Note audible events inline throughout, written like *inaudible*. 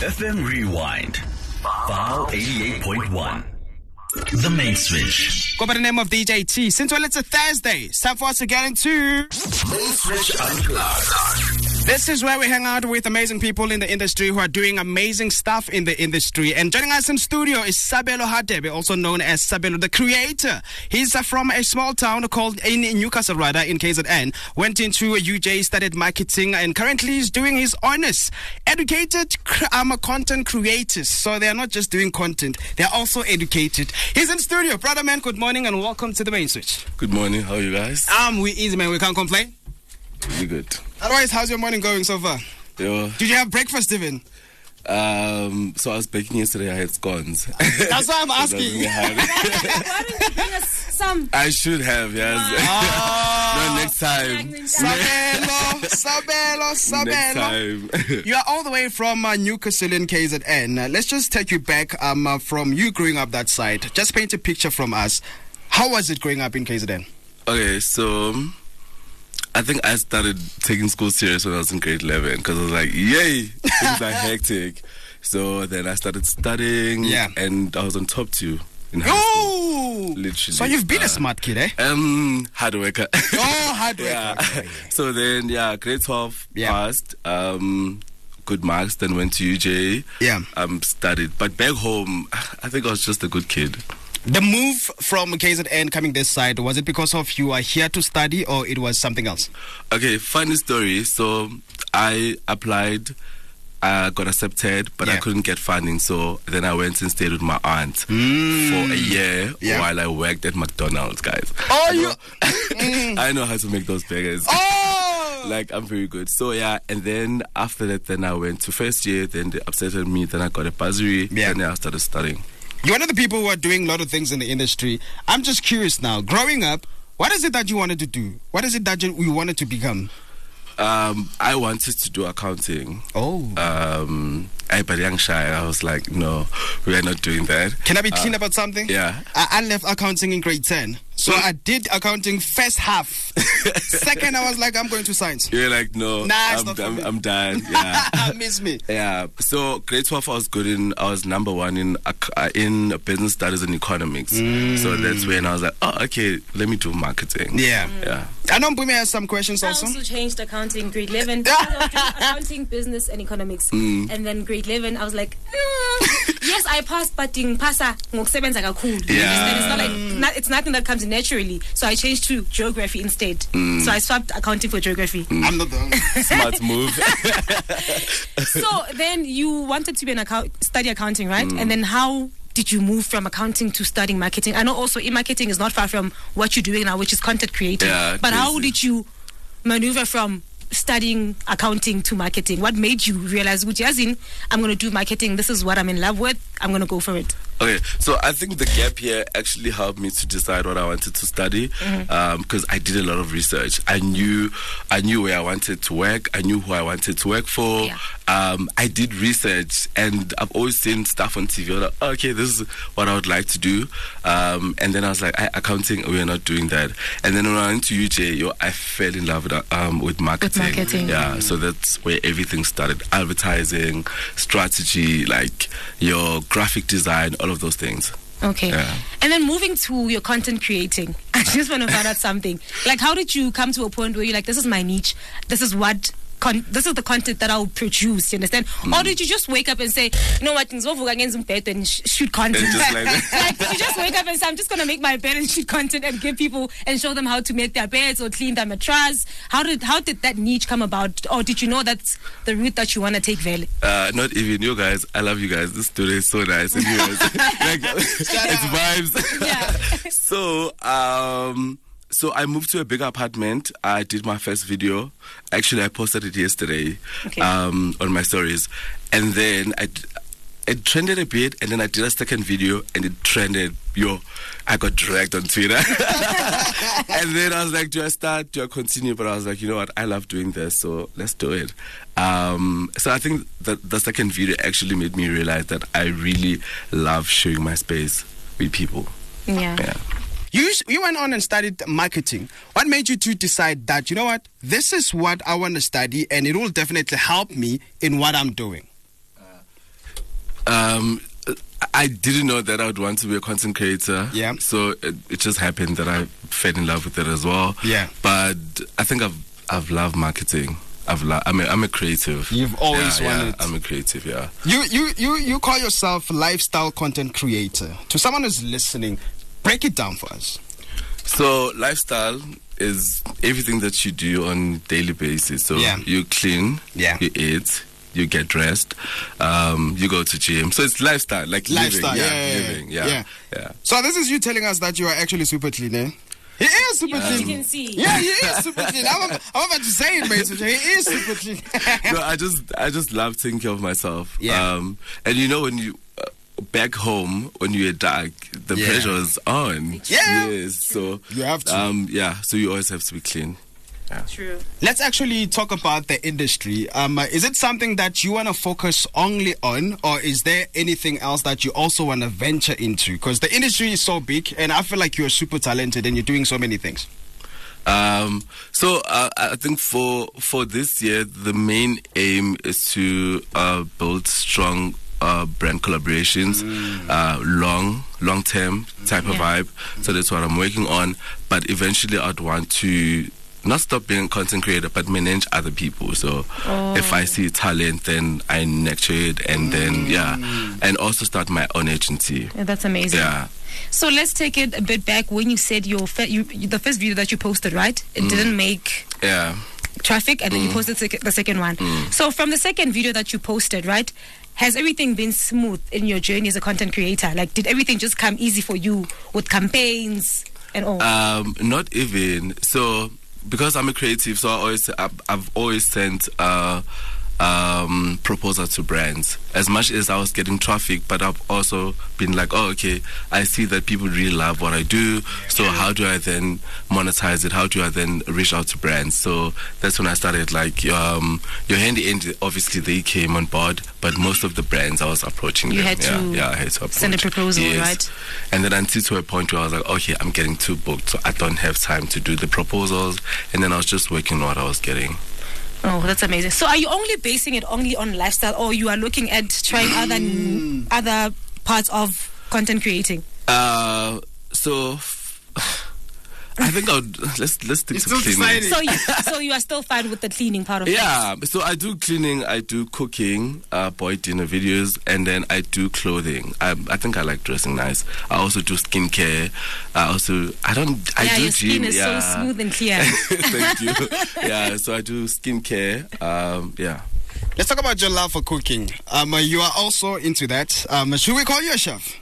FM Rewind. File 88.1. The main switch. Go by the name of DJ T. Since well, it's a Thursday, it's time for us to get into. Main switch unplugged. This is where we hang out with amazing people in the industry who are doing amazing stuff in the industry. And joining us in studio is Sabelo Hadebe, also known as Sabelo the Kreator. He's from a small town called in Newcastle, rather, in KZN. Went into UJ, studied marketing, and currently is doing his honors. Educated um, a content creators. So they are not just doing content, they are also educated. He's in studio. Brother man, good morning and welcome to the main switch. Good morning. How are you guys? Um, we easy man, we can't complain. Really good. Otherwise, how's your morning going so far? Yo, Did you have breakfast even? um, so I was baking yesterday. I had scones. That's why I'm *laughs* asking. *laughs* Why don't you bring us some? I should have, yes. *laughs* no, next time. Sabelo, Sabelo, Sabelo. Next time. You are all the way from uh, Newcastle in KZN. Uh, let's just take you back um, uh, from you growing up that side. Just paint a picture from us. How was it growing up in KZN? okay, so um, I think I started taking school serious when I was in grade 11 because I was like, yay, things are hectic. *laughs* So then I started studying, Yeah. and I was on top two in high school. Literally. So you've been uh, a smart kid, eh? Um, hard worker. Oh, hard *laughs* worker. *laughs* yeah. Okay. So then, yeah, grade 12 Yeah. passed. Um, good marks. Then went to UJ. Yeah. Um, studied. But back home, *sighs* I think I was just a good kid. The move from KZN coming this side, was it because of you are here to study or it was something else? Okay, funny story. So I applied. I got accepted, but I couldn't get funding. So then I went and stayed with my aunt for a year Mm. Yeah. while I worked at McDonald's, guys. Oh, you- know, *laughs* I know how to make those burgers. Oh! *laughs* like I'm very good. So yeah, and then after that, then I went to first year. Then they accepted me. Then I got a bursary. Yeah. And then I started studying. You're one of the people who are doing a lot of things in the industry. I'm just curious now. Growing up, what is it that you wanted to do? What is it that you, you wanted to become? Um, I wanted to do accounting. Oh. Um, I but young shy. I was like, no, we are not doing that. Can I be clean about something? Uh, yeah. I, I left accounting in grade 10. So I did accounting first half. *laughs* Second, I was like, I'm going to science. You're like, no, Nah, it's I'm, not for I'm, me. I'm done. *laughs* Yeah. Miss me. Yeah, so grade 12 I was good in, I was number one in uh, in business studies and economics. So that's when I was like, oh, okay, let me do marketing. Yeah. Yeah. I know Mpumi has some questions I also. also changed accounting grade *laughs* 11. I was doing accounting, business, and economics. Mm. And then grade 11, I was like, "Mm, yes, I passed, but in ngipasa ngokusebenza kakhulu. You Yeah. understand? It's not like not, it's nothing that comes naturally. So I changed to geography instead. Mm. So I swapped accounting for geography. I'm not the *laughs* Smart move. *laughs* so then you wanted to be an account study accounting, right? Mm. And then how did you move from accounting to studying marketing? I know also e-marketing is not far from what you're doing now, which is content creating. Yeah, but how did you maneuver from studying accounting to marketing? What made you realize, "Gucci, as in, I'm going to do marketing. This is what I'm in love with. I'm going to go for it. Okay, so I think the gap year actually helped me to decide what I wanted to study mm-hmm. um, because I did a lot of research. I knew, I knew where I wanted to work. I knew who I wanted to work for. Yeah. Um, I did research, and I've always seen stuff on TV. Like, "Oh, okay, this is what I would like to do. Um, and then I was like, I, accounting, we are not doing that. And then when I went to UJ, yo, I fell in love with, um, with marketing. marketing. Yeah, so that's where everything started. Advertising, strategy, like your graphic design, all of those things. Okay. Yeah. And then moving to your content creating, *laughs* I just want to find out something. Like, how did you come to a point where you're like, this is my niche, this is what. Con- this is the content that I'll produce, you understand? Or did you just wake up and say, you know what, ngizovuka ngenze umbhedo and sh- shoot content? Like *laughs* like, did you just wake up and say, I'm just going to make my bed and shoot content and give people and show them how to make their beds or clean their mattress? How did how did that niche come about? Or did you know that's the route that you want to take, Vele? Uh, not even you guys. I love you guys. This studio is so nice. Guys, *laughs* like, *laughs* it's vibes. Yeah. so, um, so I moved to a bigger apartment. I did my first video. Actually, I posted it yesterday Okay. um, on my stories, and then I. It trended a bit, and then I did a second video, and it trended. Yo, I got dragged on Twitter, *laughs* and then I was like, "Do I start? Do I continue?" But I was like, "You know what? I love doing this, so let's do it." Um, so I think that the second video actually made me realize that I really love sharing my space with people. Yeah. Yeah. You you went on and studied marketing. What made you to decide that you know what this is what I want to study and it will definitely help me in what I'm doing? Um, I didn't know that I would want to be a content creator. Yeah. So it, it just happened that I fell in love with it as well. Yeah. But I think I've I've loved marketing. I've lo- I'm a, I'm a creative. You've always yeah, wanted- Yeah, I'm a creative. Yeah. You you you you call yourself lifestyle content creator. To someone who's listening, break it down for us. So lifestyle is everything that you do on daily basis. So Yeah. you clean. Yeah. You eat. You get dressed. Um, you go to gym. So it's lifestyle, like Lifestyle, living. yeah, yeah, yeah, living. Yeah. yeah. yeah. So this is you telling us that you are actually super clean, eh? He is super As clean. you can see. Yeah, he is super clean. I'm, I'm about to say it, mate. He is super clean. *laughs* no, I just I just love taking care of myself. Yeah. Um, and you know when you back home when you're dark, the Yeah. pressure is on. Yeah. Yes. So You have to. Um, yeah. So you always have to be clean. True. Let's actually talk about the industry. Um, uh, is it something that you want to focus only on, or is there anything else that you also want to venture into? Because the industry is so big, and I feel like you're super talented and you're doing so many things. Um, so uh, I think for for this year, the main aim is to uh, build strong uh, brand collaborations, mm. uh, long long term type of vibe. So that's what I'm working on. But eventually, I'd want to. Not stop being a content creator, but manage other people. So oh. if I see talent, then I nurture it, and then mm. yeah, and also start my own agency. Yeah, that's amazing. Yeah. So let's take it a bit back when you said your fe- you, the first video that you posted, right? It mm. didn't make Yeah. traffic, and then you posted the second one. So from the second video that you posted, right? Has everything been smooth in your journey as a content creator? Like, did everything just come easy for you with campaigns and all? Um, not even. So because I'm a creative, so I always I've, I've always sent uh, um, proposal to brands. As much as I was getting traffic, but I've also been like, oh, okay, I see that people really love what I do. So how do I then monetize it? How do I then reach out to brands? So that's when I started like um, your Handy Andy. Obviously, they came on board, but most of the brands I was approaching You them. had yeah, to yeah, I had to send a approach. proposal, Yes. right? And then until to a point where I was like, okay, I'm getting too booked, so I don't have time to do the proposals. And then I was just working on what I was getting. Oh, that's amazing. So are you only basing it only on lifestyle or you are looking at trying other other parts of content creating? Uh, so I think I would let's let's stick It's to still cleaning. deciding. So you so you are still fine with the cleaning part of it? Yeah, so I do cleaning, I do cooking, uh, boy dinner videos, and then I do clothing. I, I think I like dressing nice. I also do skincare. I also I don't I yeah, do your gym. skin is yeah. so smooth and clear. *laughs* Thank you. Yeah, so I do skincare. Um, yeah. Let's talk about your love for cooking. Um, uh, you are also into that. Um, should we call you a chef?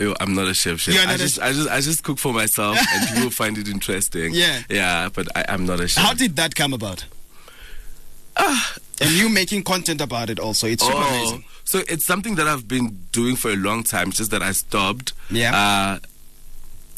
Yo, I'm not a chef. chef. I a just, ch- I just, I just cook for myself, *laughs* and people find it interesting. Yeah. yeah, but I, I'm not a chef. How did that come about? and you making content about it also. It's super oh, amazing. so it's something that I've been doing for a long time. It's just that I stopped. Yeah. Uh,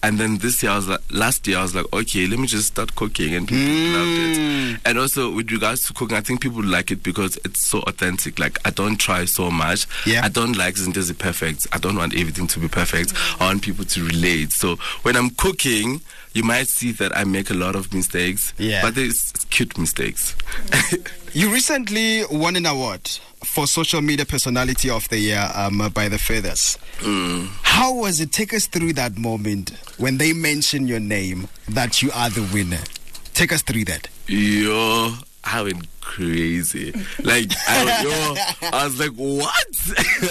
and then this year, I was like, last year, I was like, okay, let me just start cooking, and people loved Mm. it. And also, with regards to cooking, I think people like it because it's so authentic. Like, I don't try so much. Yeah. I don't like Zindazi perfect. I don't want everything to be perfect. I want people to relate. So when I'm cooking, you might see that I make a lot of mistakes. Yeah. But there's cute mistakes. *laughs* You recently won an award for social media personality of the year um, by the Feathers. Mm. How was it? Take us through that moment when they mention your name that you are the winner. Take us through that. Yo, I went crazy. *laughs* Like, I, yo, I was like, what?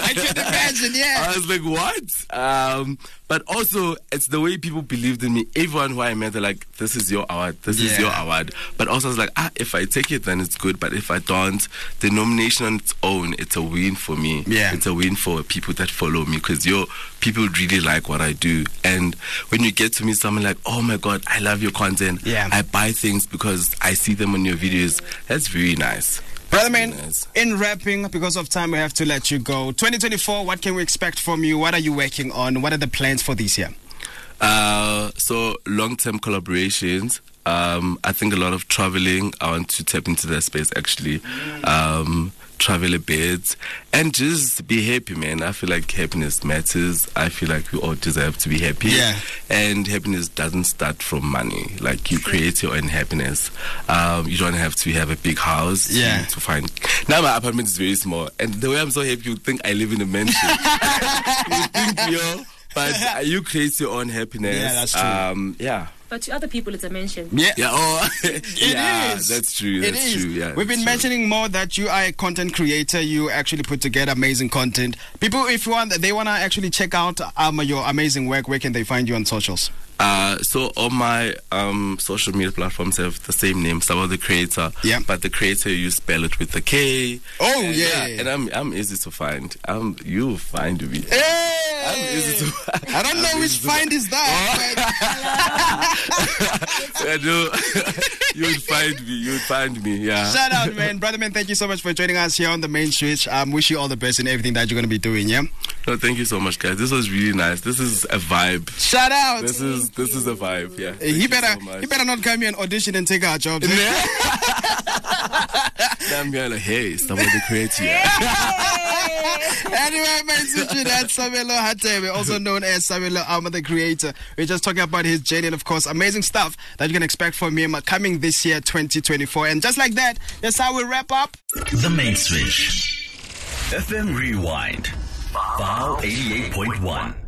I can imagine, yeah. *laughs* I was like, what? Um, but also, it's the way people believed in me. Everyone who I met, they're like, this is your award. This is your award. But also, I was like, ah, if I take it, then it's good. But if I don't, the nomination on its own, it's a win for me. Yeah. It's a win for people that follow me because yo, people really like what I do. And when you get to meet someone like, oh my God, I love your content. Yeah. I buy things because I see them on your videos. That's very nice. Brother man, Nice. in wrapping, because of time, we have to let you go. 2024, what can we expect from you? What are you working on? What are the plans for this year? Uh, so long term collaborations. Um, I think a lot of traveling. I want to tap into that space actually. Um, travel a bit, and just be happy, man. I feel like happiness matters. I feel like we all deserve to be happy. Yeah. And happiness doesn't start from money. Like you create your own happiness. Um, you don't have to have a big house. Yeah. To find. Now my apartment is very small, and the way I'm so happy, you think I live in a mansion. *laughs* you think, yo. But you create your own happiness. Yeah, that's true. Um, yeah. But to other people, it's a mention. Yeah. Yeah. Oh, *laughs* *laughs* It yeah. is. That's true. It That's is. true. Yeah. We've been true. mentioning more that you are a content creator. You actually put together amazing content. People, if you want, they want to actually check out um, your amazing work. Where can they find you on socials? Uh, so all my um, social media platforms have the same name, Sabelo the Kreator. Yeah. But the Creator, you spell it with a K. Oh, And, yeah. And I'm I'm easy to find. Um, you find me. I'm easy to find. *laughs* I don't know I'm which easy find is that. I you would find me. You would find me. Yeah. Shout out, man, brother, man. Thank you so much for joining us here on the main switch. Um, wish you all the best in everything that you're going to be doing. Yeah. No, thank you so much, guys. This was really nice. This is a vibe. Shout out. This is this is a vibe. Yeah. he Thank you better so he better not come here and audition and take our jobs. *laughs* I'm here like, hey, someone the creator. *laughs* *laughs* anyway, man, switching that Sabelo Hadebe, also known as Sabelo Alma the Kreator. We're just talking about his journey and, of course, amazing stuff that you can expect from him coming this year, 2024. And just like that, that's how we wrap up. The Main Switch. FM Rewind. File 88.1.